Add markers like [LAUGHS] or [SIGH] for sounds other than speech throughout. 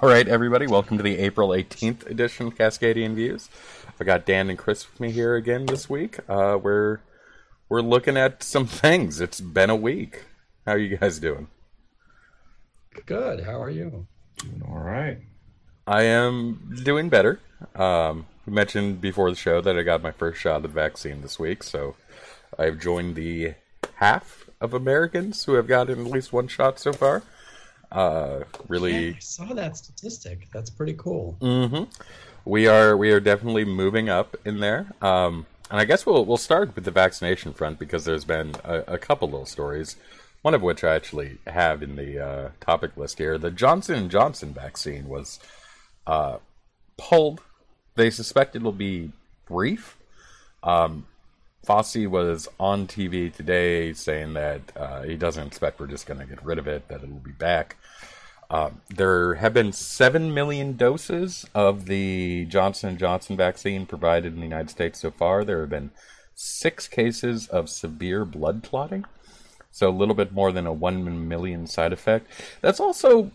All right, everybody, welcome to the April 18th edition of Cascadian Views. I got Dan and Chris with me here again this week. Uh, we're we're looking at some things. It's been a week. How are you guys doing? Good. How are you? Doing all right. I am doing better. Um, we mentioned before the show that I got my first shot of the vaccine this week, so I've joined the half of Americans who have gotten at least one shot so far. Uh, really, Yeah, I saw that statistic. That's pretty cool. hmm We are we are definitely moving up in there. Um, and I guess we'll we'll start with the vaccination front because there's been a, a couple little stories. One of which I actually have in the uh, topic list here. The Johnson and Johnson vaccine was uh, pulled. They suspect it'll be brief. Um, Fauci was on TV today saying that uh, he doesn't expect we're just going to get rid of it; that it will be back. Um, there have been seven million doses of the Johnson Johnson vaccine provided in the United States so far. There have been six cases of severe blood clotting, so a little bit more than a one million side effect. That's also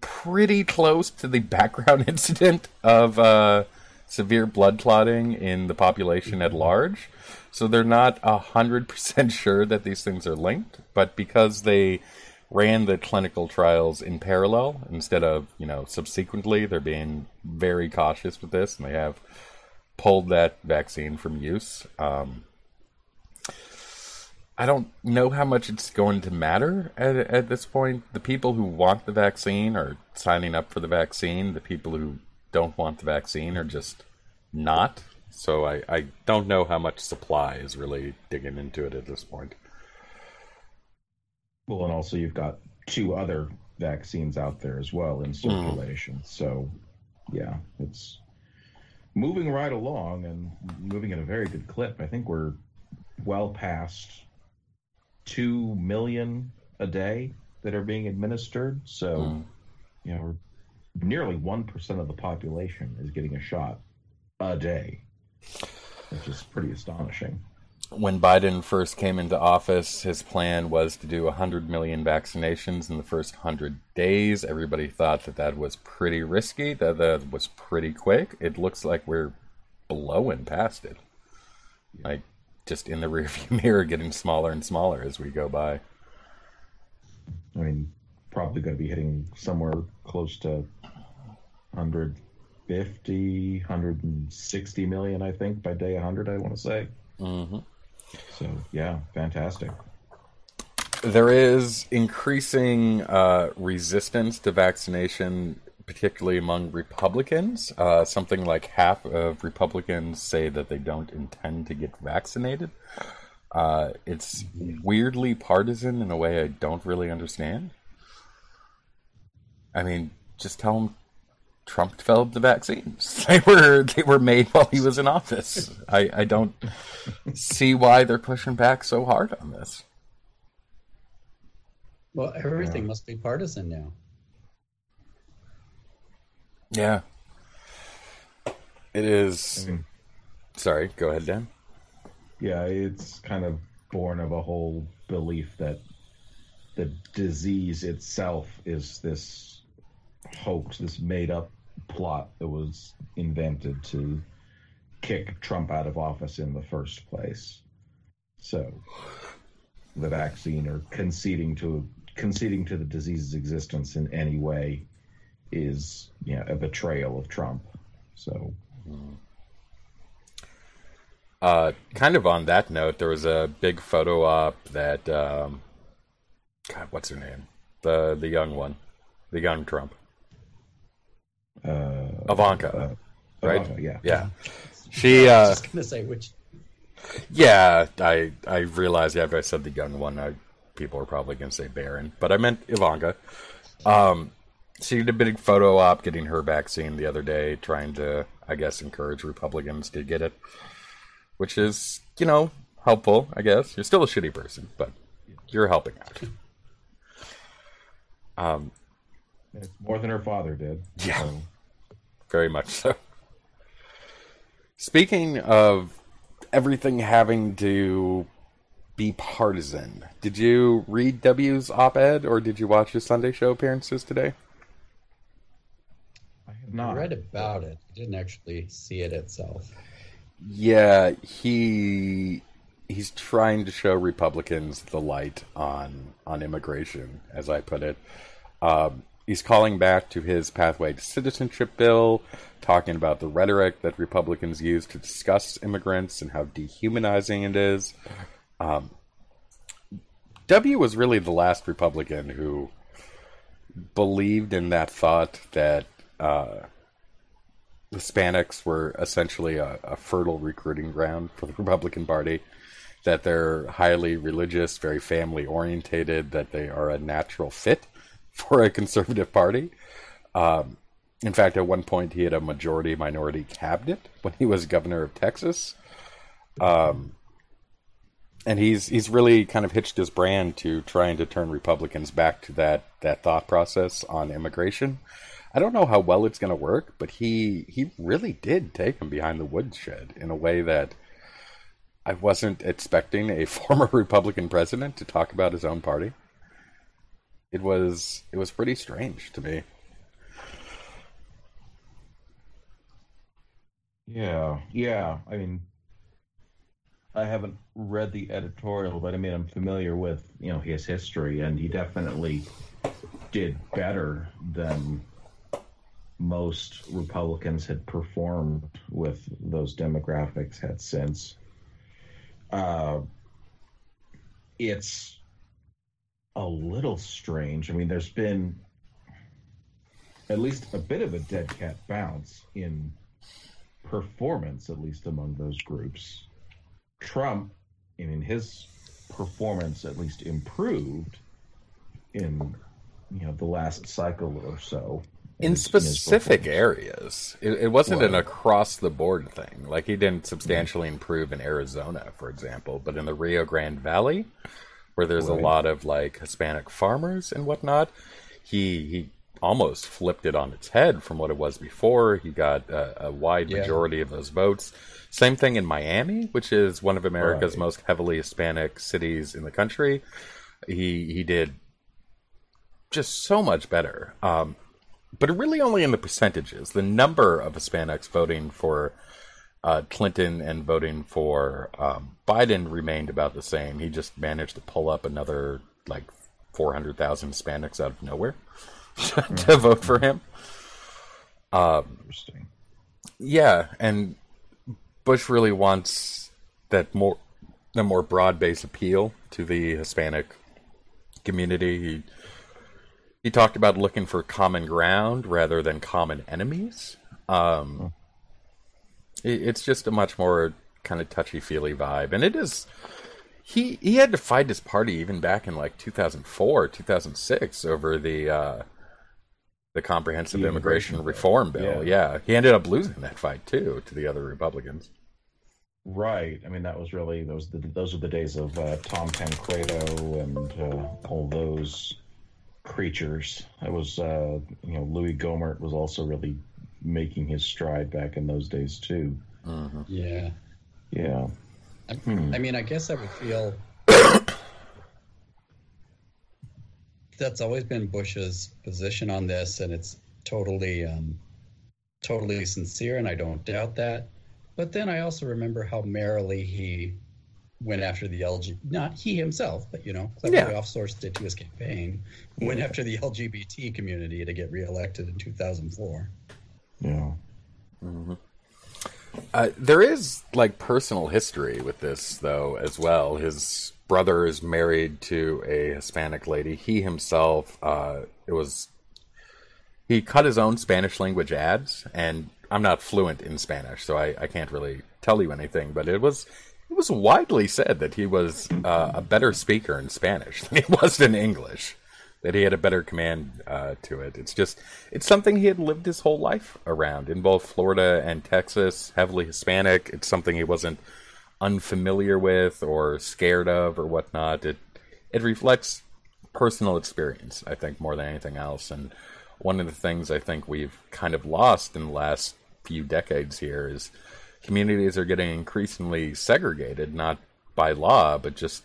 pretty close to the [LAUGHS] background incident of uh, severe blood clotting in the population at large. So they're not a hundred percent [LAUGHS] sure that these things are linked, but because they ran the clinical trials in parallel instead of you know subsequently, they're being very cautious with this, and they have pulled that vaccine from use. Um, I don't know how much it's going to matter at, at this point. The people who want the vaccine are signing up for the vaccine. The people who don't want the vaccine are just not. So I, I don't know how much supply is really digging into it at this point. Well, and also you've got two other vaccines out there as well in circulation. So, yeah, it's moving right along and moving at a very good clip. I think we're well past 2 million a day that are being administered. So, Mm. you know, we're, nearly 1% of the population is getting a shot a day, which is pretty astonishing. When Biden first came into office, his plan was to do 100 million vaccinations in the first 100 days. Everybody thought that that was pretty risky, that that was pretty quick. It looks like we're blowing past it. Like, just in the [LAUGHS] rearview mirror, getting smaller and smaller as we go by. I mean, probably going to be hitting somewhere close to 150, 160 million, I think, by day 100, I want to say. hmm So, yeah, fantastic. There is increasing uh, resistance to vaccination, particularly among Republicans. Uh, something like half of Republicans say that they don't intend to get vaccinated. Uh, it's weirdly partisan in a way I don't really understand. I mean, just tell them Trump developed the vaccines. [LAUGHS] They were they were made while he was in office. I, I don't see why they're pushing back so hard on this. Well, everything must be partisan now. Yeah. It is. I mean, Sorry, go ahead, Dan. yeah, it's kind of born of a whole belief that the disease itself is this hoax, this made up plot that was invented to kick Trump out of office in the first place. So the vaccine or conceding to conceding to the disease's existence in any way is you know, a betrayal of Trump. So Uh, kind of on that note, there was a big photo op that, um, God, what's her name? The the young one, the young Trump, uh, Ivanka, uh, right? Ivanka, yeah. Yeah, she. I Uh, was just gonna say which. yeah, I I realized after I said the young one, I, people are probably going to say Barron, but I meant Ivanka. Um, she did a big photo op getting her vaccine the other day, trying to, I guess, encourage Republicans to get it, which is, you know, helpful. I guess you're still a shitty person, but you're helping out. Um, It's more than her father did. Yeah. So, very much so. Speaking of everything having to be partisan, did you read W's op ed or did you watch his Sunday show appearances today? I have not. read about it. I didn't actually see it itself. Yeah, he he's trying to show Republicans the light on on immigration, as I put it. Um, he's calling back to his pathway to citizenship bill, talking about the rhetoric that Republicans use to discuss immigrants and how dehumanizing it is. Um, W was really the last Republican who believed in that thought that uh, Hispanics were essentially a, a fertile recruiting ground for the [LAUGHS] Republican Party, that they're highly religious, very family orientated, that they are a natural fit for a conservative party. Um, in fact, at one point, he had a majority minority cabinet when he was governor of Texas. Um, and he's he's really kind of hitched his brand to trying to turn Republicans back to that that thought process on immigration. I don't know how well it's going to work, but he he really did take him behind the woodshed in a way that I wasn't expecting a [LAUGHS] former Republican president to talk about his own party. It was it was pretty strange to me. Yeah, yeah. I mean, I haven't read the editorial, but I mean, I'm familiar with you know his history, and he definitely did better than most Republicans had performed with those demographics had since. Uh, it's a little strange. I mean, there's been at least a bit of a dead cat bounce in performance, at least among those groups. Trump, I mean, his performance at least improved in you know the last cycle or so. in specific areas. It, it wasn't an across the board thing. Like he didn't substantially improve in Arizona, for example, but in the Rio Grande Valley, where there's a lot of like Hispanic farmers and whatnot, he he almost flipped it on its head from what it was before. He got a, a wide Yeah. majority of those votes. Same thing in Miami, which is one of America's Right. most heavily Hispanic cities in the country. He he did just so much better. Um, but really only in the percentages. The number of Hispanics voting for uh, Clinton and voting for um, Biden remained about the same. He just managed to pull up another like 400,000 Hispanics out of nowhere [LAUGHS] to vote for him. Interesting. Yeah, and Bush really wants that more the more broad based appeal to the Hispanic community. He he talked about looking for common ground rather than common enemies. Um, it- it's just a much more kind of touchy feely vibe, and it is. He he had to fight his party even back in like 2004, 2006 over the uh, the comprehensive The immigration, immigration bill. reform bill. Yeah. yeah, he ended up losing that fight too to the other Republicans. Right. I mean, that was really those the, those were the days of uh, Tom Tancredo and uh, all those creatures. It was uh, you know Louis Gohmert was also really making his stride back in those days too. Yeah. Yeah. I, Hmm. I mean, I guess I would feel that's always been Bush's position on this, and it's totally, um, totally sincere, and I don't doubt that. But then I also remember how merrily he went after the LG, not he himself, but you know, cleverly Yeah. offsourced it to his campaign, went after the LGBT community to get reelected in 2004. Yeah. Uh, there is like personal history with this though as well. His brother is married to a Hispanic lady. He himself, uh, it was he cut his own Spanish language ads, and I'm not fluent in Spanish, so I, I can't really tell you anything. But it was it was widely said that he was uh, a better speaker in Spanish than he [LAUGHS] was in English. That he had a better command uh, to it. It's just it's something he had lived his whole life around in both Florida and Texas. Heavily Hispanic. It's something he wasn't unfamiliar with or scared of or whatnot. It it reflects personal experience, I think, more than anything else. And one of the things I think we've kind of lost in the last few decades here is communities are getting increasingly segregated, not by law, but just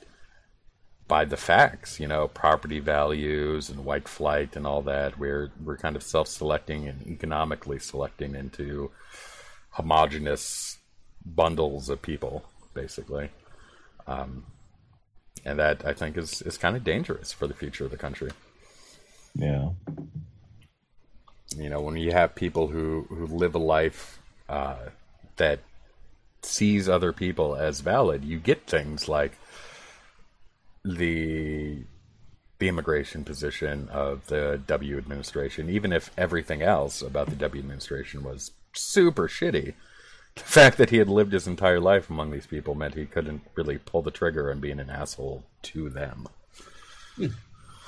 by the facts, you know, property values and white flight and all that. We're we're kind of self-selecting and economically selecting into homogenous bundles of people, basically. Um, and that I think is is kind of dangerous for the future of the country. Yeah. You know, when you have people who who live a life uh, that sees other people as valid, you get things like the the immigration position of the W administration, even if everything else about the W administration was super shitty. The fact that he had lived his entire life among these people meant he couldn't really pull the trigger on being an asshole to them. Yeah.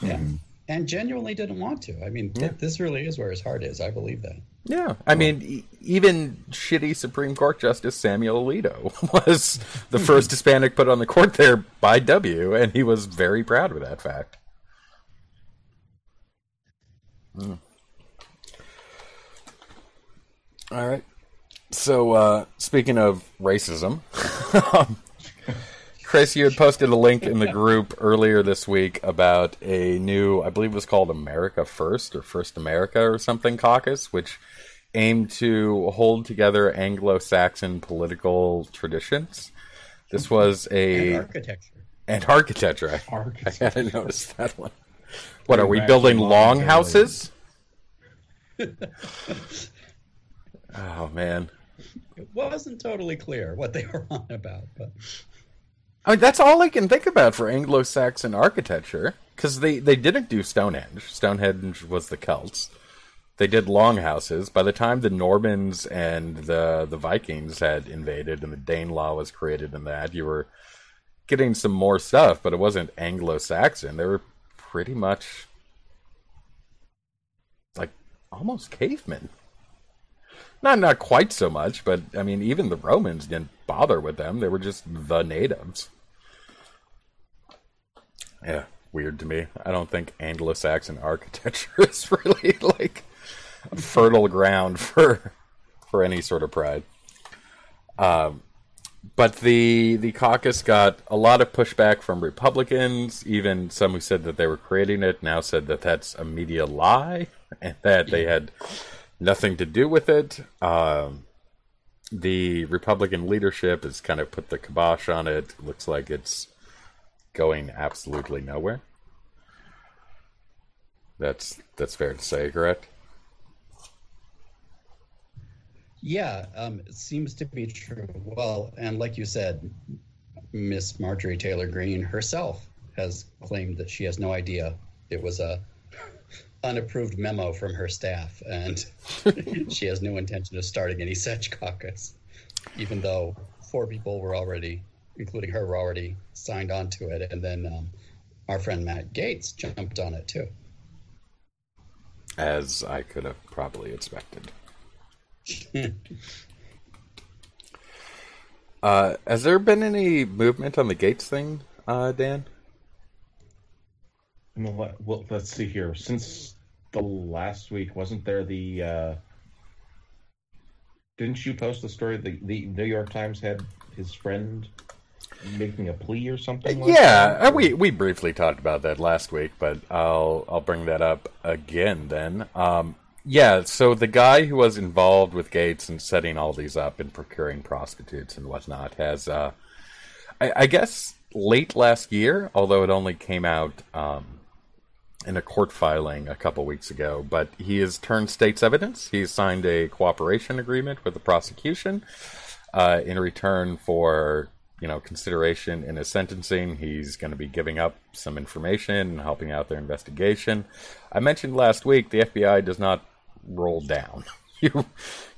Mm-hmm. And genuinely didn't want to. I mean, yeah. th- this really is where his heart is. I believe that. Yeah, I mean, e- even shitty Supreme Court Justice Samuel Alito [LAUGHS] was the first Hispanic put on the court there by W, and he was very proud of that fact. Mm. All right. So, uh, speaking of racism, [LAUGHS] um, Chris, you had posted a link in the group earlier this week about a new, I believe it was called America First or First America or something caucus, which aimed to hold together Anglo Saxon political traditions. This was a. And architecture. And architecture. architecture. I hadn't noticed that one. What, are we building long houses? [LAUGHS] oh, man. It wasn't totally clear what they were on about, but. I mean, that's all I can think about for Anglo-Saxon architecture, because they, they didn't do Stonehenge. Stonehenge was the Celts. They did longhouses. By the time the Normans and the the Vikings had invaded and the Danelaw was created in that, you were getting some more stuff, but it wasn't Anglo-Saxon. They were pretty much like almost cavemen. Not not quite so much, but I mean, even the Romans didn't bother with them. They were just the natives. Yeah, weird to me. I don't think Anglo-Saxon architecture [LAUGHS] is really like fertile ground for for any sort of pride. Um, but the the caucus got a lot of pushback from Republicans. Even some who said that they were creating it now said that that's a media lie [LAUGHS] and that they had nothing to do with it. Um, the Republican leadership has kind of put the kibosh on it. Looks like it's going absolutely nowhere. That's that's fair to say, correct? Yeah, um, it seems to be true. Well, and like you said, Miss Marjorie Taylor Greene herself has claimed that she has no idea it was a unapproved memo from her staff, and [LAUGHS] she has no intention of starting any such caucus, even though four people were already including her, were already signed on to it. And then um, our friend Matt Gaetz jumped on it too. As I could have probably expected. [LAUGHS] uh, has there been any movement on the Gaetz thing, uh, Dan? Well, let's see here. Since the last week, wasn't there the? Uh, didn't you post the story? The the New York Times had his friend making a plea or something? Like yeah, that? Uh, we we briefly talked about that last week, but I'll I'll bring that up again then. Um, yeah, so the guy who was involved with Gaetz and setting all these up and procuring prostitutes and whatnot has, uh, I, I, guess, late last year, although it only came out um, in a court filing a couple weeks ago, but he has turned state's evidence. He's signed a cooperation agreement with the prosecution uh, in return for you know consideration in his sentencing. He's going to be giving up some information and helping out their investigation. I mentioned last week the FBI does not roll down. [LAUGHS] You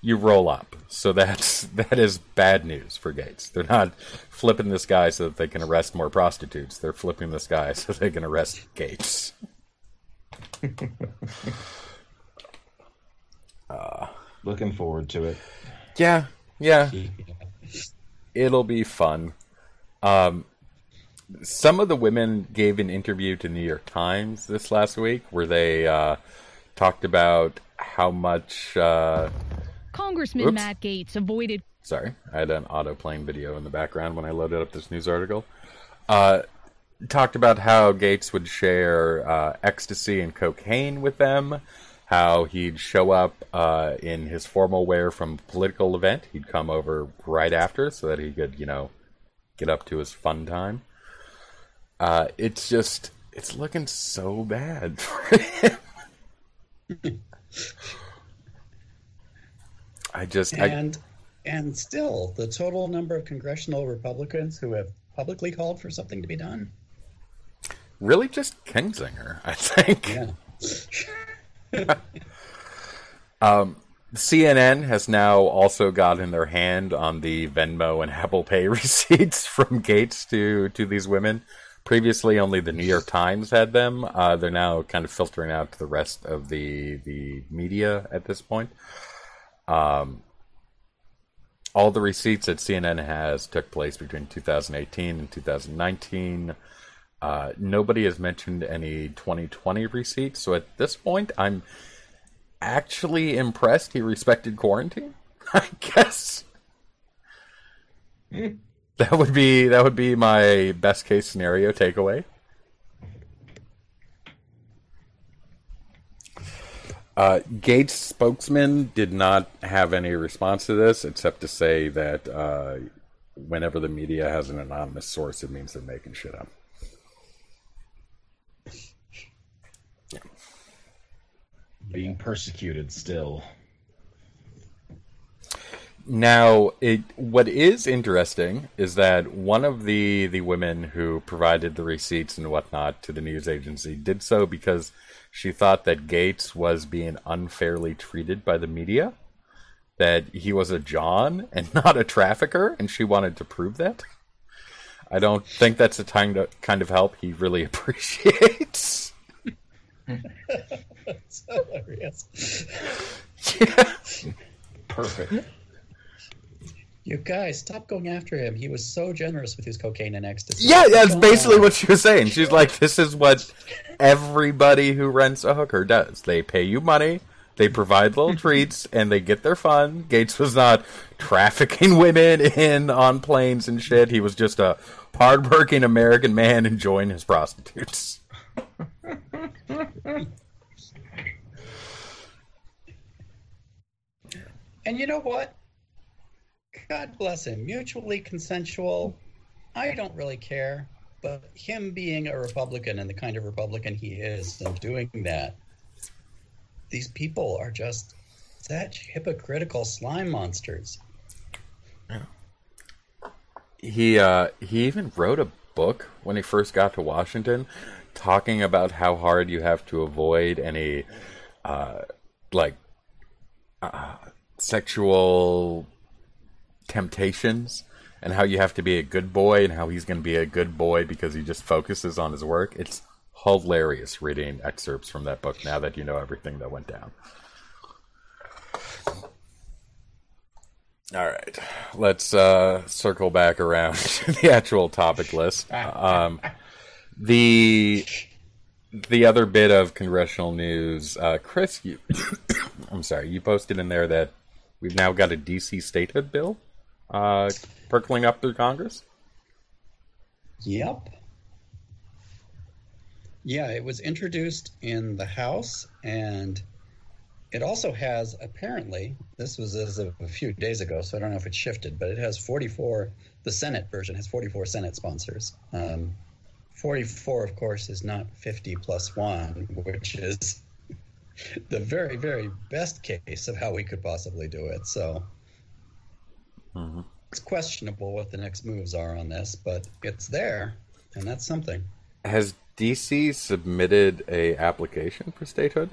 you roll up. So that's that is bad news for Gaetz. They're not flipping this guy so that they can arrest more prostitutes. They're flipping this guy so they can arrest Gaetz. [LAUGHS] uh, Looking forward to it. Yeah, yeah it'll be fun. Um, some of the women gave an interview to New York Times this last week where they uh, talked about how much uh, Congressman oops. Matt Gaetz avoided. Sorry, I had an auto playing video in the background when I loaded up this news article. Uh, talked about how Gaetz would share uh, ecstasy and cocaine with them, how he'd show up uh, in his formal wear from a political event. He'd come over right after so that he could, you know, get up to his fun time. Uh, it's just, it's looking so bad [LAUGHS] for him. I just, and I, and still, the total number of congressional Republicans who have publicly called for something to be done. Really, just Kinzinger, I think. Yeah. [LAUGHS] [LAUGHS] um, CNN has now also gotten their hand on the Venmo and Apple Pay [LAUGHS] receipts from Gaetz to to these women. Previously, only the New York Times had them. Uh, they're now kind of filtering out to the rest of the the media at this point. Um, all the receipts that CNN has took place between 2018 and 2019. Uh, nobody has mentioned any 2020 receipts, so at this point, I'm actually impressed he respected quarantine. [LAUGHS] I guess. Hmm. That would be that would be my best case scenario takeaway. Uh, Gaetz spokesman did not have any response to this, except to say that uh, whenever the media has an anonymous source, it means they're making shit up. Being persecuted still. Now, it what is interesting is that one of the the women who provided the receipts and whatnot to the news agency did so because she thought that Gaetz was being unfairly treated by the media, that he was a John and [LAUGHS] not a trafficker, and she wanted to prove that. I don't think that's the kind of kind of help he really [LAUGHS] appreciates. [LAUGHS] That's hilarious. yeah. Perfect. You guys, stop going after him. He was so generous with his cocaine and ecstasy. Yeah, that's Come basically on. what she was saying. She's like, this is what everybody who rents a hooker does. They pay you money, they provide little [LAUGHS] treats, and they get their fun. Gaetz was not trafficking [LAUGHS] women in on planes and shit. He was just a hardworking American man enjoying his prostitutes. [LAUGHS] And you know what? God bless him. Mutually consensual. I don't really care. But him being a Republican and the kind of Republican he is and doing that, these people are just such hypocritical slime monsters. He uh, he even wrote a book when he first got to Washington, talking about how hard you have to avoid any uh, like uh, sexual temptations and how you have to be a good boy and how he's going to be a good boy because he just focuses on his work. It's hilarious reading excerpts from that book now that you know everything that went down. All right, let's uh, circle back around [LAUGHS] to the actual topic list. [LAUGHS] Um, the the other bit of congressional news, uh, Chris, you, [COUGHS] I'm sorry, you posted in there that we've now got a DC statehood bill uh, percolating up through Congress. Yep. Yeah, it was introduced in the House, and it also has apparently, this was as of a few days ago, so I don't know if it shifted, but it has 44, the Senate version has 44 Senate sponsors. Um, 44, of course, is not 50 plus one, which is the very, very best case of how we could possibly do it. So Mm-hmm. it's questionable what the next moves are on this, but it's there, and that's something. Has DC submitted a application for statehood?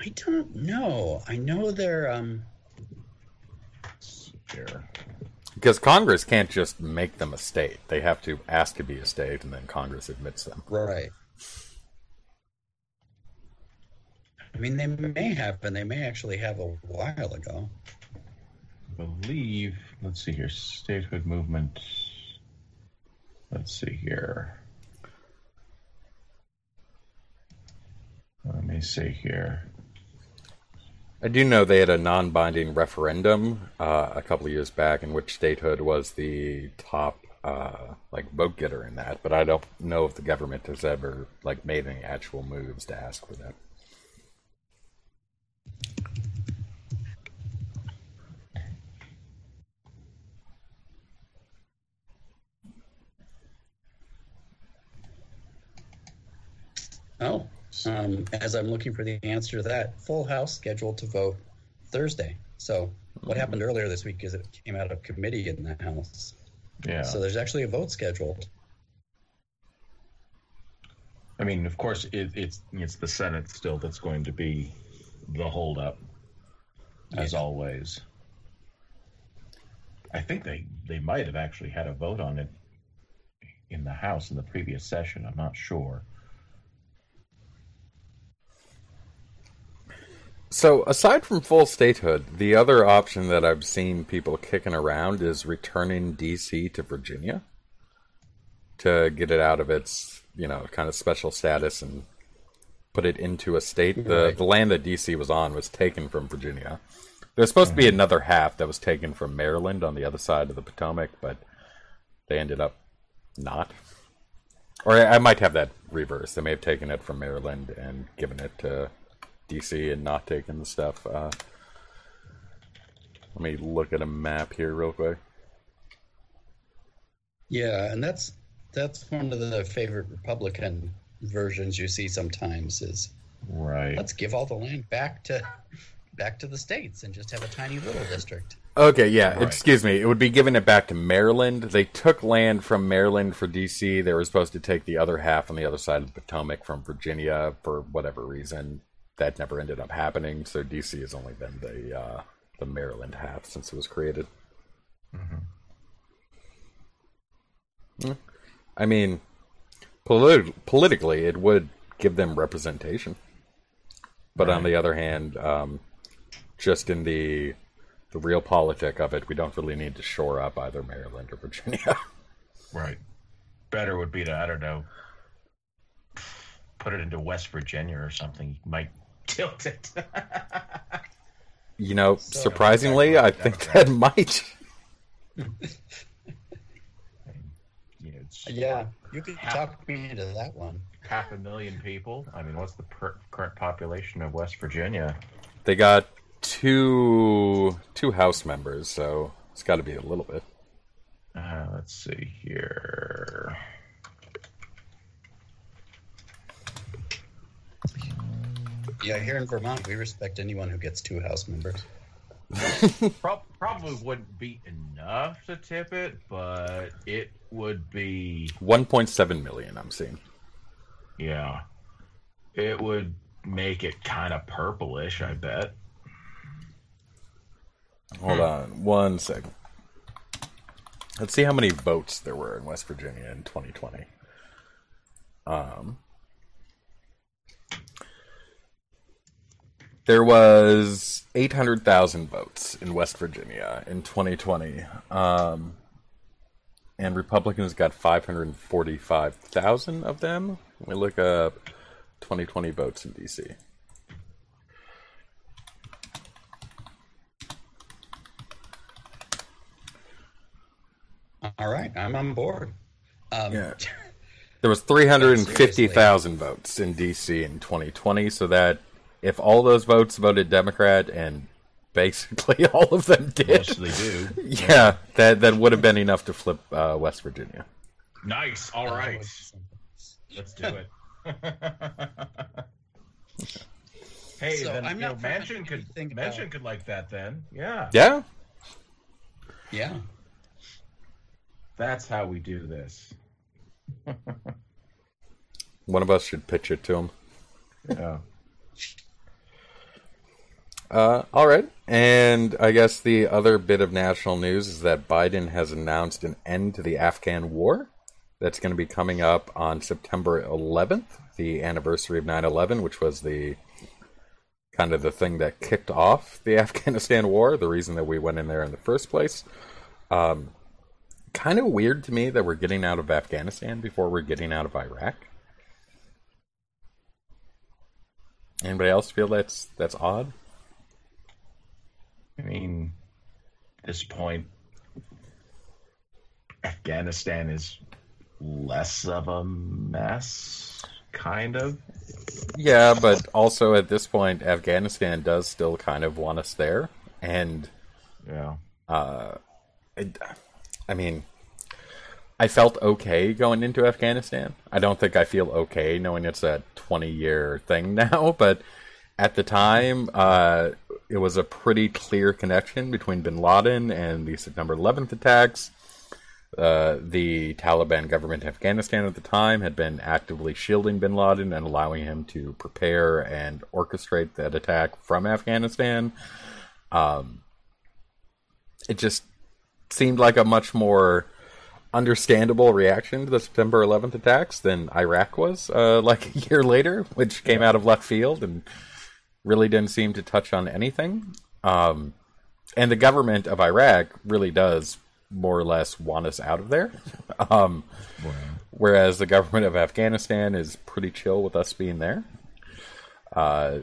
I don't know. I know they're um Here. Because Congress can't just make them a state; they have to ask to be a state, and then Congress admits them. right. I mean, they may have, and they may actually have a while ago. I believe. Let's see here. Statehood movement. Let's see here. Let me see here. I do know they had a non-binding referendum uh, a couple of years back in which statehood was the top uh, like vote getter in that, but I don't know if the government has ever like made any actual moves to ask for that. Oh, um, as I'm looking for the answer to that, full house scheduled to vote Thursday. So what happened earlier this week is it came out of committee in the House. Yeah. So there's actually a vote scheduled. I mean, of course, it, it's it's the Senate still that's going to be the holdup, as Yeah. always. I think they they might have actually had a vote on it in the House in the previous session. I'm not sure. So, aside from full statehood, the other option that I've seen people kicking around is returning DC to Virginia to get it out of its, you know, kind of special status and put it into a state. The Right. the land that DC was on was taken from Virginia. There's supposed to be mm-hmm. another half that was taken from Maryland on the other side of the Potomac, but they ended up not. Or I I might have that reversed. They may have taken it from Maryland and given it to DC and not taking the stuff. Uh, let me look at a map here real quick. Yeah, and that's that's one of the favorite Republican versions you see sometimes is Right. let's give all the land back to back to the states and just have a tiny little district. Okay, yeah, Right. excuse me. It would be giving it back to Maryland. They took land from Maryland for DC. They were supposed to take the other half on the other side of the Potomac from Virginia for whatever reason. That never ended up happening. So DC has only been the uh, the Maryland half since it was created. Mm. I mean, polit- politically, it would give them representation. But on the other hand, um, just in the the realpolitik of it, we don't really need to shore up either Maryland or Virginia. [LAUGHS] Right. Better would be to I don't know, put it into West Virginia or something. You might [LAUGHS] tilt it. you know, [LAUGHS] So- surprisingly, I think that might. [LAUGHS] you know, it's Yeah, you could Half- talk me into that one. half a million people. I mean, what's the per- current population of West Virginia? They got two two House members, so it's got to be a little bit. Uh, let's see here. Yeah, here in Vermont, we respect anyone who gets two House members. [LAUGHS] Pro- probably wouldn't be enough to tip it, but it would be. 1.7 million, I'm seeing. Yeah, it would make it kind of purplish. I bet. Hold on one second. Let's see how many votes there were in West Virginia in 2020. Um, there was 800,000 votes in West Virginia in 2020. Um, and Republicans got 545,000 of them. Let me look up 2020 votes in DC. All right, I'm on board. Um, Yeah. There was 350,000 [LAUGHS] votes in DC in 2020, so that if all those votes voted Democrat and basically [LAUGHS] all of them did, Mostly do. [LAUGHS] yeah, that that would have been enough to flip uh, West Virginia. Nice. All uh. Let's do it. [LAUGHS] hey, So, then I'm you not know, familiar Manchin with could anything about- Manchin could like that then. Yeah. Yeah, Yeah, That's how we do this. one of us should pitch it to him. Yeah. Uh, all right, and I guess the other bit of national news is that Biden has announced an end to the Afghan war. That's going to be coming up on September 11th, the anniversary of 9/11, which was the kind of the thing that kicked off the [LAUGHS] Afghanistan war, the reason that we went in there in the first place. Um, kind of weird to me that we're getting out of Afghanistan before we're getting out of Iraq. Anybody else feel that's that's odd? I mean, at this point, Afghanistan is less of a mess, kind of. Yeah, but also at this point, Afghanistan does still kind of want us there, and Yeah. uh, it, I mean, I felt okay going into Afghanistan. I don't think I feel okay knowing it's a 20 year thing [LAUGHS] now, but at the time, uh, it was a pretty clear connection between bin Laden and the September 11th attacks. Uh, the Taliban government in Afghanistan at the time had been actively shielding bin Laden and allowing him to prepare and orchestrate that attack from Afghanistan. Um, it just seemed like a much more understandable reaction to the September 11th attacks than Iraq was, uh, [LAUGHS] like a year later, which came out of left field and really didn't seem to touch on anything. Um, and the government of Iraq really does more or less want us out of there. um, whereas the government of Afghanistan is pretty chill with us being there. Uh,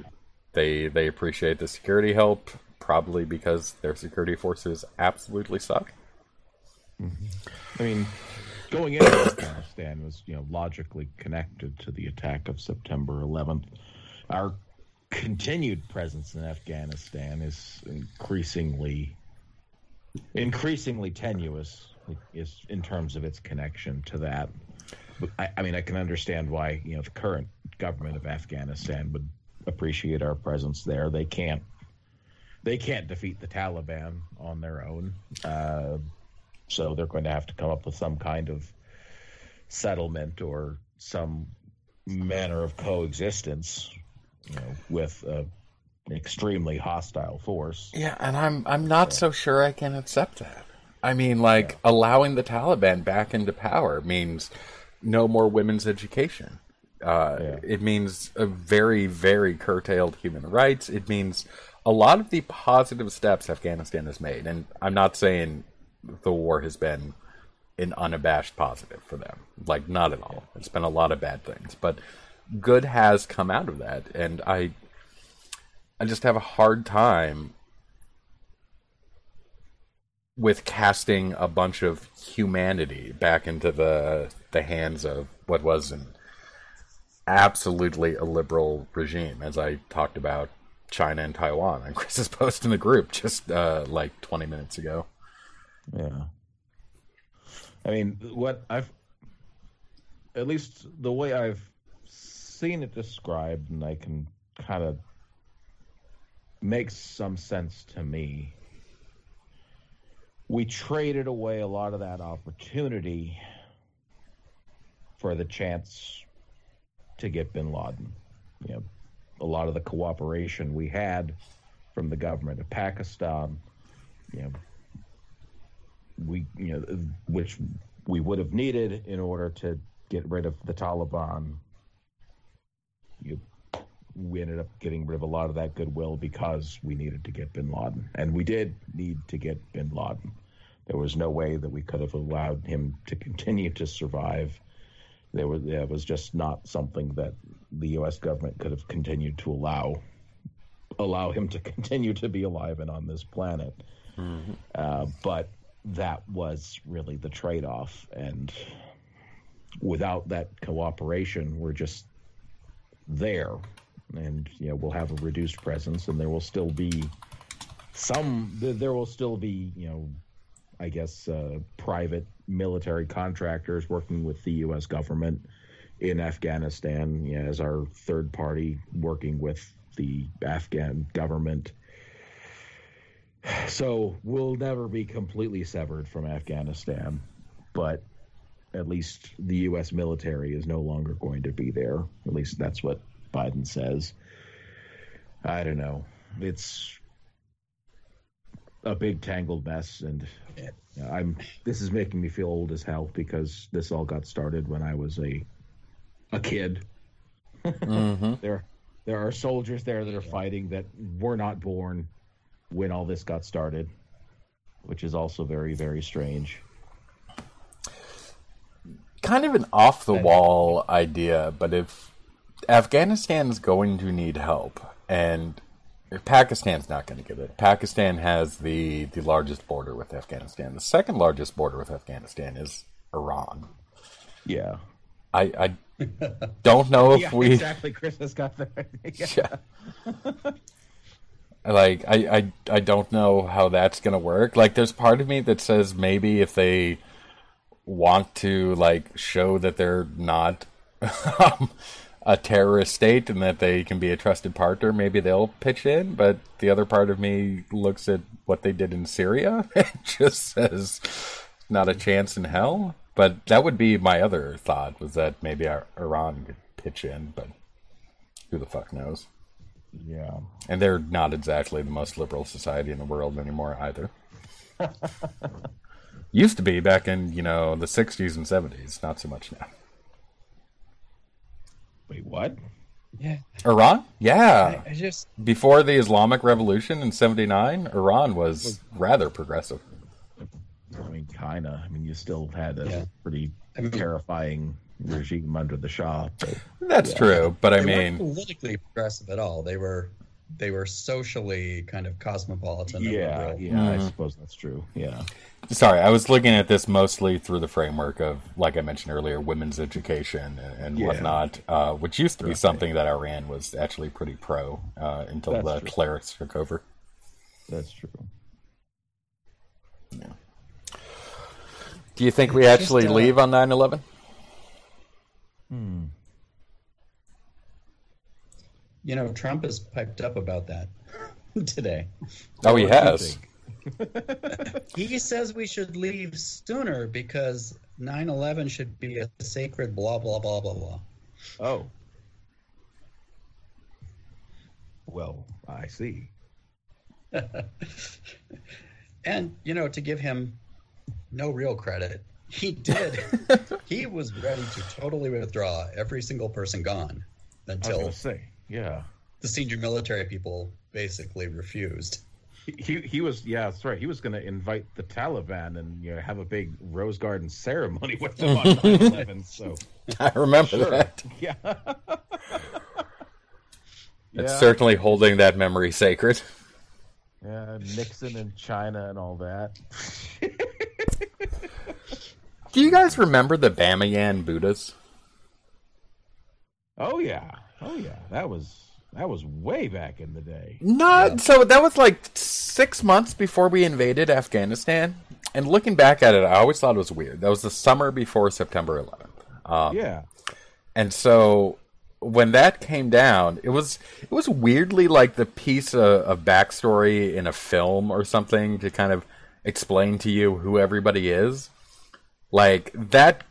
they they appreciate the security help, probably because their security forces absolutely suck. I mean, going into Afghanistan was, you know, logically connected to the attack of September 11th. Our continued presence in Afghanistan is increasingly, increasingly tenuous, is in terms of its connection to that. I, I mean, I can understand why, you know, the current government of Afghanistan would appreciate our presence there. They can't, they can't defeat the Taliban on their own. Uh, so they're going to have to come up with some kind of settlement or some manner of coexistence, you know, with a, an extremely hostile force. Yeah, and I'm I'm not so sure I can accept that. I mean, like allowing the Taliban back into power means no more women's education. Uh, Yeah. It means a very, very curtailed human rights. It means a lot of the positive steps Afghanistan has made, and I'm not saying the war has been an unabashed positive for them. Like, not at all. It's been a lot of bad things, but good has come out of that, and I, I just have a hard time with casting a bunch of humanity back into the the hands of what was an absolutely illiberal regime, as I talked about China and Taiwan on [LAUGHS] Chris's post in the group just uh, like 20 minutes ago. Yeah. I mean, what I've, at least the way I've seen it described, and I can kind of makes some sense to me. We traded away a lot of that opportunity for the chance to get bin Laden. You know, a lot of the cooperation we had from the government of Pakistan, you know, we you know which we would have needed in order to get rid of the Taliban. You, we ended up getting rid of a lot of that goodwill because we needed to get Bin Laden, and we did need to get Bin Laden. There was no way that we could have allowed him to continue to survive. There was that was just not something that the U.S. government could have continued to allow allow him to [LAUGHS] continue to be alive and on this planet. Uh, but that was really the trade off. And without that cooperation, we're just there. And, you know, we'll have a reduced presence and there will still be some, there will still be, you know, I guess, uh, private military contractors working with the U.S. government in Afghanistan you know, as our third party working with the Afghan government. So we'll never be completely severed from Afghanistan, but at least the U.S. military is no longer going to be there. At least that's what Biden says. I don't know. It's a big tangled mess, and I'm. This is making me feel old as hell because this all got started when I was a a kid. Mm-hmm. [LAUGHS] There, there are soldiers there that are fighting that were not born when all this got started, which is also very, very strange. Kind of an off the wall mm-hmm. idea, but if Afghanistan's going to need help, and Pakistan's not going to get it. Pakistan has the the largest border with Afghanistan. The second largest border with Afghanistan is Iran. Yeah. I, I don't know [LAUGHS] if yeah, we exactly. Chris has got that. [LAUGHS] yeah. like I, I I don't know how that's gonna work. Like there's part of me that says maybe if they want to like show that they're not [LAUGHS] um, a terrorist state and that they can be a trusted partner, maybe they'll pitch in. But the other part of me looks at what they did in Syria [LAUGHS] and just says not a chance in hell. But that would be my other thought was that maybe Iran could pitch in, but who the fuck knows? Yeah. And they're not exactly the most liberal society in the world anymore either. [LAUGHS] Used to be back in, you know, the 60s and 70s, not so much now. Wait, what? Yeah. Iran? Yeah. I, I just Before the Islamic Revolution in 79, Iran was rather progressive. I mean, kind of. I mean, you still had a Yeah. pretty I mean- terrifying regime under the Shah. But That's true, but I they mean, politically progressive at all. They were they were socially kind of cosmopolitan. and yeah, liberal. yeah, I Mhm. suppose that's true. Yeah. sorry, I was looking at this mostly through the framework of, like I mentioned earlier, women's education and, and Yeah. whatnot, uh, which used to be Right. something that Iran was actually pretty pro uh, until That's the true. clerics took over. That's true. Yeah. Do you think we actually uh, leave on 9 11? Hmm. You know, Trump has piped up about that [LAUGHS] today. Oh, he What do you has. [LAUGHS] He says we should leave sooner because 9/11 should be a sacred blah blah blah blah blah. Oh. Well, I see. [LAUGHS] And you know, to give him no real credit, he did. he was ready to totally withdraw every single person gone I was until say, yeah. the senior military people basically refused. He he was yeah, that's right. He was going to invite the Taliban and you know have a big rose garden ceremony with them on [LAUGHS] 9/11. So I remember Sure. that. [LAUGHS] yeah, [LAUGHS] It's Yeah. certainly holding that memory sacred. yeah, Nixon and China and all that. Do you guys remember the Bamiyan Buddhas? Oh yeah, oh yeah. That was that was way back in the day. Not so. That was like six months before we invaded Afghanistan. And looking back at it, I always thought it was weird. That was the summer before September 11th. Um, Yeah, And so when that came down, it was it was weirdly like the piece of, of backstory in a film or something to kind of explain to you who everybody is. Like that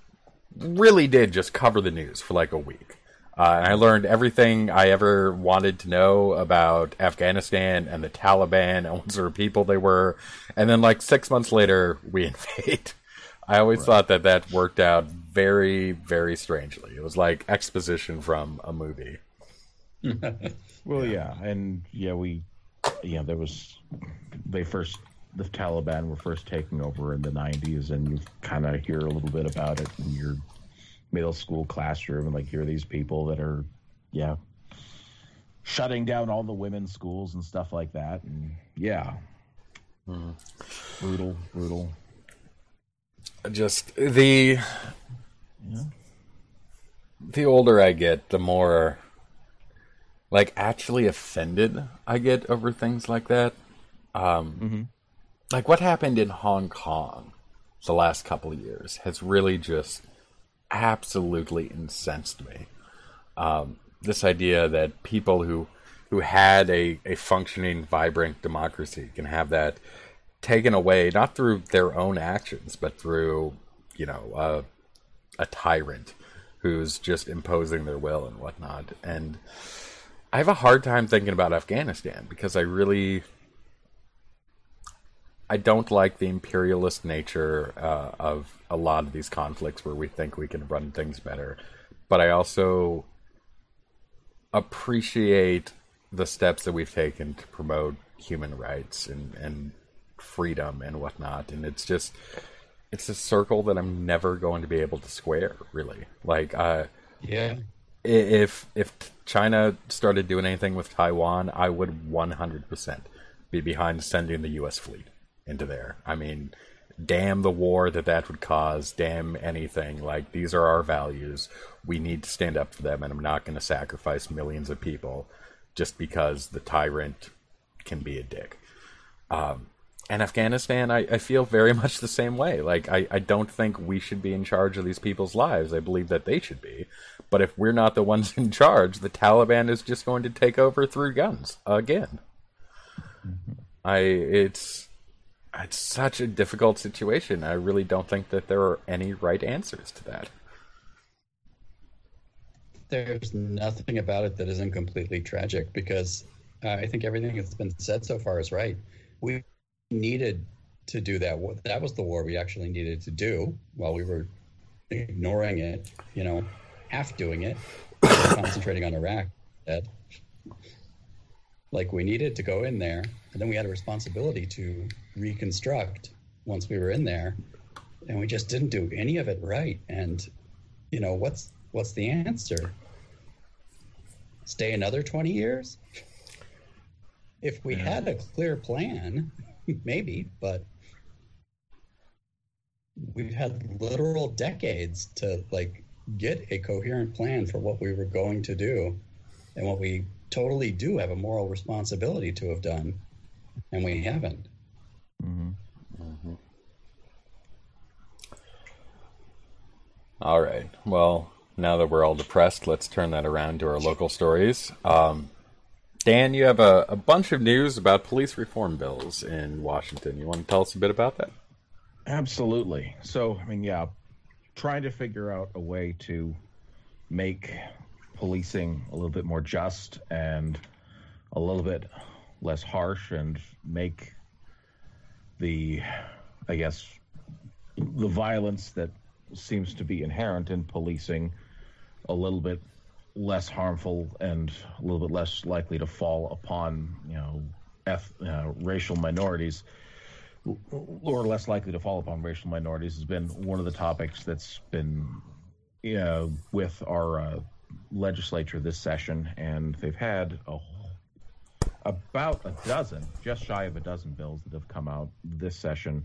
really did just cover the news for like a week. Uh, and I learned everything I ever wanted to know about Afghanistan and the Taliban and [LAUGHS] what sort of people they were. And then, like six months later, we [LAUGHS] invade. I always thought that that worked out very, very strangely. It was like exposition from a movie. [LAUGHS] Well, yeah. and yeah, we, yeah, there was, they first, the Taliban were first taking over in the 90s, and you kind of hear a little bit about it in your middle school classroom, and like hear these people that are, yeah, shutting down all the women's schools and stuff like that, and yeah, brutal, brutal. Just the the older I get, the more like actually offended I get over things like that. Um, Like what happened in Hong Kong the last couple of years has really just absolutely incensed me. Um, this idea that people who who had a, a functioning, vibrant democracy can have that taken away, not through their own actions, but through, you know, uh, a tyrant who's just imposing their will and whatnot. And I have a hard time thinking about Afghanistan because I really. I don't like the imperialist nature uh, of a lot of these conflicts where we think we can run things better. But I also appreciate the steps that we've taken to promote human rights and, and freedom and whatnot. And it's just, it's a circle that I'm never going to be able to square, really. Like, uh, Yeah. if if China started doing anything with Taiwan, I would 100% be behind sending the U.S. fleet into there. I mean, damn the war that that would cause, damn anything. Like, these are our values. We need to stand up for them, and I'm not going to sacrifice millions of people just because the tyrant can be a dick. Um, and Afghanistan, I, I feel very [LAUGHS] much the same way. Like, I, I don't think we should be in charge of these people's lives. I believe that they should be. But if we're not the [LAUGHS] ones in charge, the Taliban is just going to take over through guns again. Mm-hmm. I it's it's such a difficult situation. I really don't think that there are any right answers to that. There's nothing about it that isn't completely tragic because uh, I think everything that's been said so far is right. We needed to do that. That was the war we actually needed to do while we were ignoring it, you know, half doing it, concentrating on Iraq. That like we needed to go in there, and then we had a responsibility to reconstruct once we were in there, and we just didn't do any of it right. And you know what's what's the answer? Stay another twenty years? If we mm-hmm. had a clear plan, [LAUGHS] maybe, but we've had literal decades to like get a coherent plan for what we were going to do and what we totally do have a moral responsibility to have done, and we haven't. Mm-hmm. Mm-hmm. All right. Well, now that we're all depressed, let's turn that around to our local stories. Um, Dan, you have a, a bunch of news about police reform bills in Washington. You want to tell us a bit about that? Absolutely. So, I mean, yeah, trying to figure out a way to make policing a little bit more just and a little bit less harsh and make the, I guess, the violence that seems to be inherent in policing a little bit less harmful and a little bit less likely to fall upon, you know, eth- uh, racial minorities or less likely to fall upon racial minorities has been one of the topics that's been you know, with our uh, legislature this session, and they've had a, about a dozen, just shy of a dozen bills that have come out this session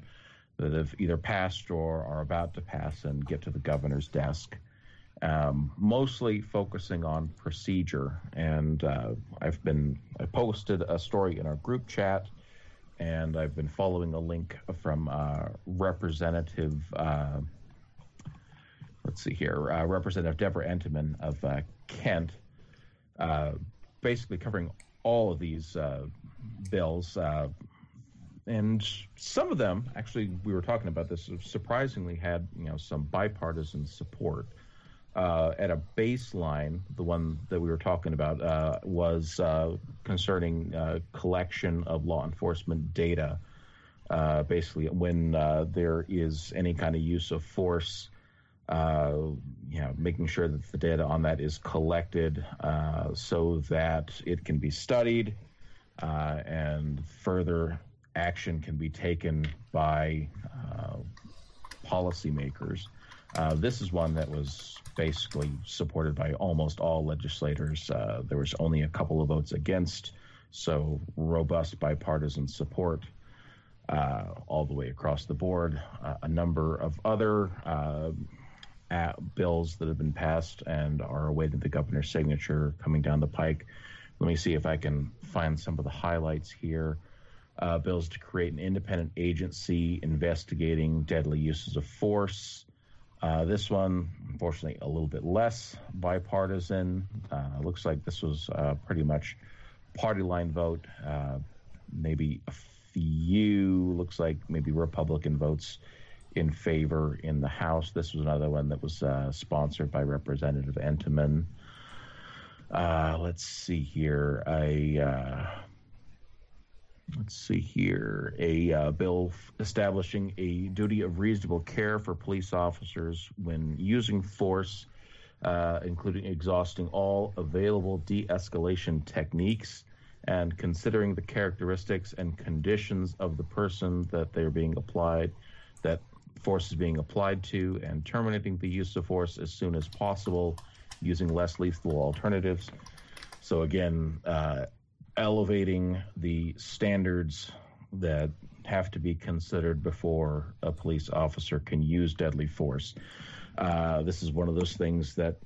that have either passed or are about to pass and get to the governor's desk. Um, mostly focusing on procedure. And uh, I've been, I posted a story in our group chat, and I've been following a link from uh, Representative uh, let's see here, uh, Representative Deborah Entenman of uh, Kent, uh, basically covering all of these uh, bills. Uh, and some of them, actually, we were talking about this, surprisingly had you know some bipartisan support. Uh, at a baseline, the one that we were talking about was concerning collection of law enforcement data. basically, when there is any kind of use of force uh, you know, making sure that the data on that is collected uh, so that it can be studied uh, and further action can be taken by uh, policymakers. Uh, this is one that was basically supported by almost all legislators. Uh, there was only a couple of votes against, so robust bipartisan support. All the way across the board. A number of other bills that have been passed and are awaiting the governor's signature coming down the pike. Let me see if I can find some of the highlights here. Uh, bills to create an independent agency investigating deadly uses of force. Uh, this one, unfortunately, a little bit less bipartisan. Uh, looks like this was uh, pretty much party line vote. Uh, maybe a few, looks like maybe Republican votes in favor in the House. This was another one that was uh, sponsored by Representative Entenman. Uh, let's see here. A uh, let's see here. A uh, bill establishing a duty of reasonable care for police officers when using force, uh, including exhausting all available de-escalation techniques and considering the characteristics and conditions of the person that they're being applied that force is being applied to and terminating the use of force as soon as possible using less lethal alternatives. So again, uh, elevating the standards that have to be considered before a police officer can use deadly force. Uh, this is one of those things that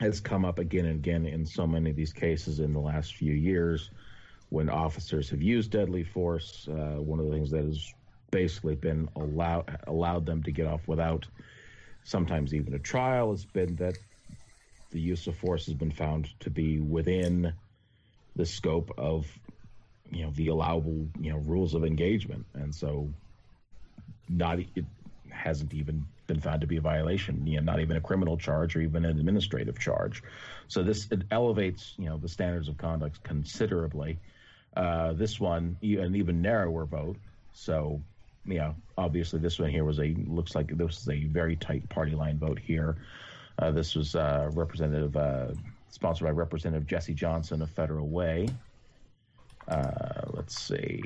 has come up again and again in so many of these cases in the last few years when officers have used deadly force. Uh, one of the things that has basically been allowed allowed them to get off without sometimes even a trial. Has been that the use of force has been found to be within the scope of you know the allowable you know rules of engagement. And so not it hasn't even been found to be a violation you know not even a criminal charge or even an administrative charge. So this it elevates you know the standards of conduct considerably. Uh, this one an even narrower vote. So you know obviously this one here was a looks like this was a very tight party line vote here uh, this was uh, representative uh, sponsored by representative jesse johnson of federal way uh, let's see.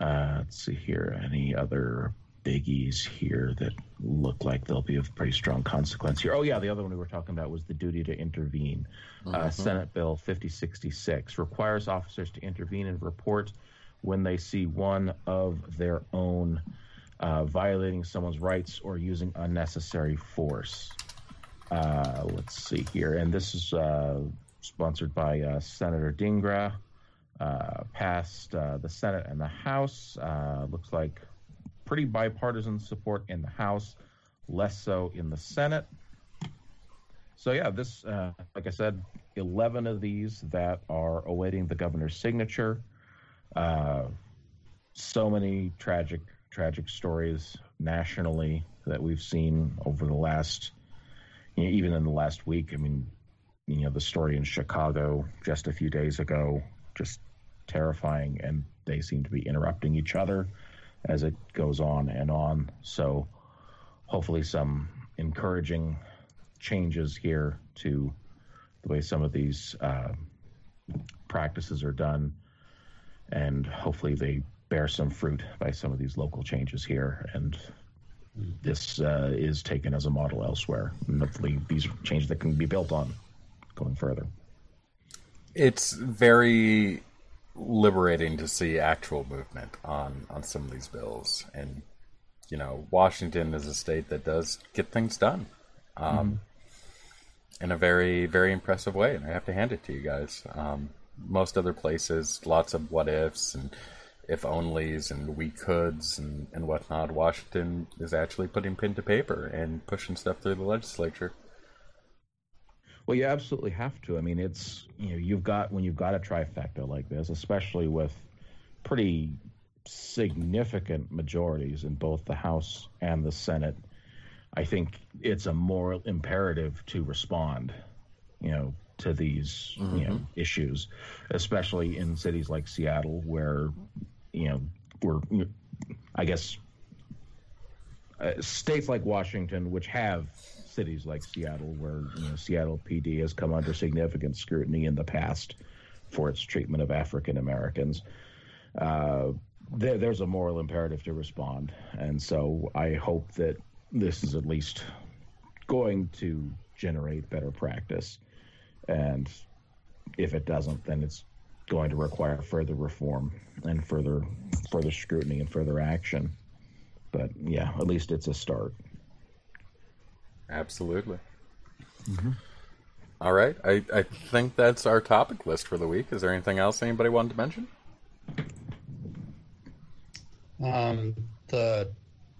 Uh, let's see here. Any other biggies here that look like they'll be of pretty strong consequence here? Oh, yeah, the other one we were talking about was the duty to intervene. Uh, mm-hmm. Uh, Senate Bill 5066 requires officers to intervene and report when they see one of their own uh, violating someone's rights or using unnecessary force. Uh, let's see here. And this is uh, sponsored by uh, Senator Dhingra, uh, passed uh, the Senate and the House. Looks like pretty bipartisan support in the House, less so in the Senate. So, yeah, this, like I said, 11 of these that are awaiting the governor's signature. Uh, so many tragic, tragic stories nationally that we've seen over the last, you know, even in the last week. I mean, you know the story in Chicago just a few days ago, just terrifying, and they seem to be interrupting each other as it goes on and on. So hopefully, some encouraging changes here to the way some of these uh, practices are done, and hopefully they bear some fruit by some of these local changes here and this uh, is taken as a model elsewhere. And hopefully, these changes that can be built on going further. It's very liberating to see actual movement on on some of these bills, and you know, Washington is a state that does get things done. Um, mm-hmm. in a very, very impressive way, and I have to hand it to you guys. Um, most other places, lots of what ifs and if onlys and we coulds and, and whatnot. Washington is actually putting pen to paper and pushing stuff through the legislature. Well, you absolutely have to. I mean, it's you know you've got when you've got a trifecta like this, especially with pretty significant majorities in both the House and the Senate. I think it's a moral imperative to respond, you know, to these mm-hmm. you know mm-hmm. issues, especially in cities like Seattle, where you know we're, I guess, uh, states like Washington, which have cities like Seattle, where you know, Seattle PD has come under significant scrutiny in the past for its treatment of African Americans. Uh, there, there's a moral imperative to respond, and so I hope that this is at least going to generate better practice. And if it doesn't, then it's going to require further reform and further further scrutiny and further action. But yeah, at least it's a start. Absolutely. Mm-hmm. All right. I, I think that's our topic list for the week. Is there anything else anybody wanted to mention? Um, the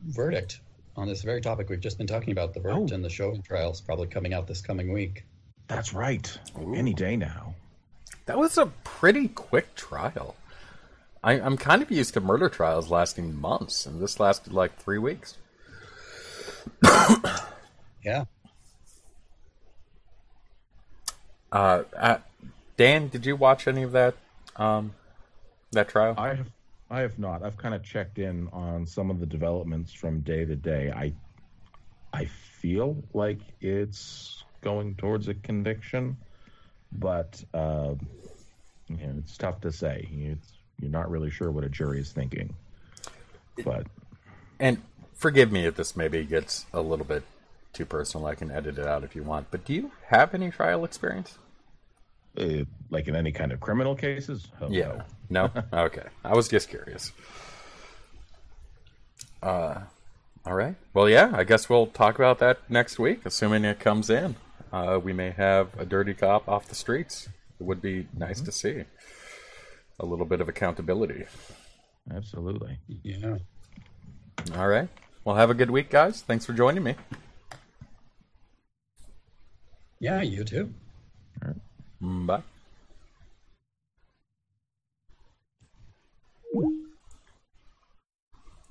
verdict on this very topic we've just been talking about the verdict oh. and the show trial is probably coming out this coming week. That's right. Ooh. Any day now. That was a pretty quick trial. I, am kind of used to murder trials lasting months, and this lasted like three weeks. [COUGHS] Yeah. Uh, uh, Dan, did you watch any of that um, that trial? I have, I have not. I've kind of checked in on some of the developments from day to day. I, I feel like it's going towards a conviction, but uh, you know, it's tough to say. It's, you're not really sure what a jury is thinking, but and forgive me if this maybe gets a little bit too personal. I can edit it out if you want. But do you have any trial experience? Uh, like in any kind of criminal cases? Oh, Yeah. No? [LAUGHS] okay. I was just curious. Uh, all right. Well, yeah, I guess we'll talk about that next week, assuming it comes in. Uh, we may have a dirty cop off the streets. It would be nice to see. A little bit of accountability. no. Absolutely. Yeah. All right. Well, have a good week, guys. Thanks for joining me. Yeah, you too. Mm, Bye.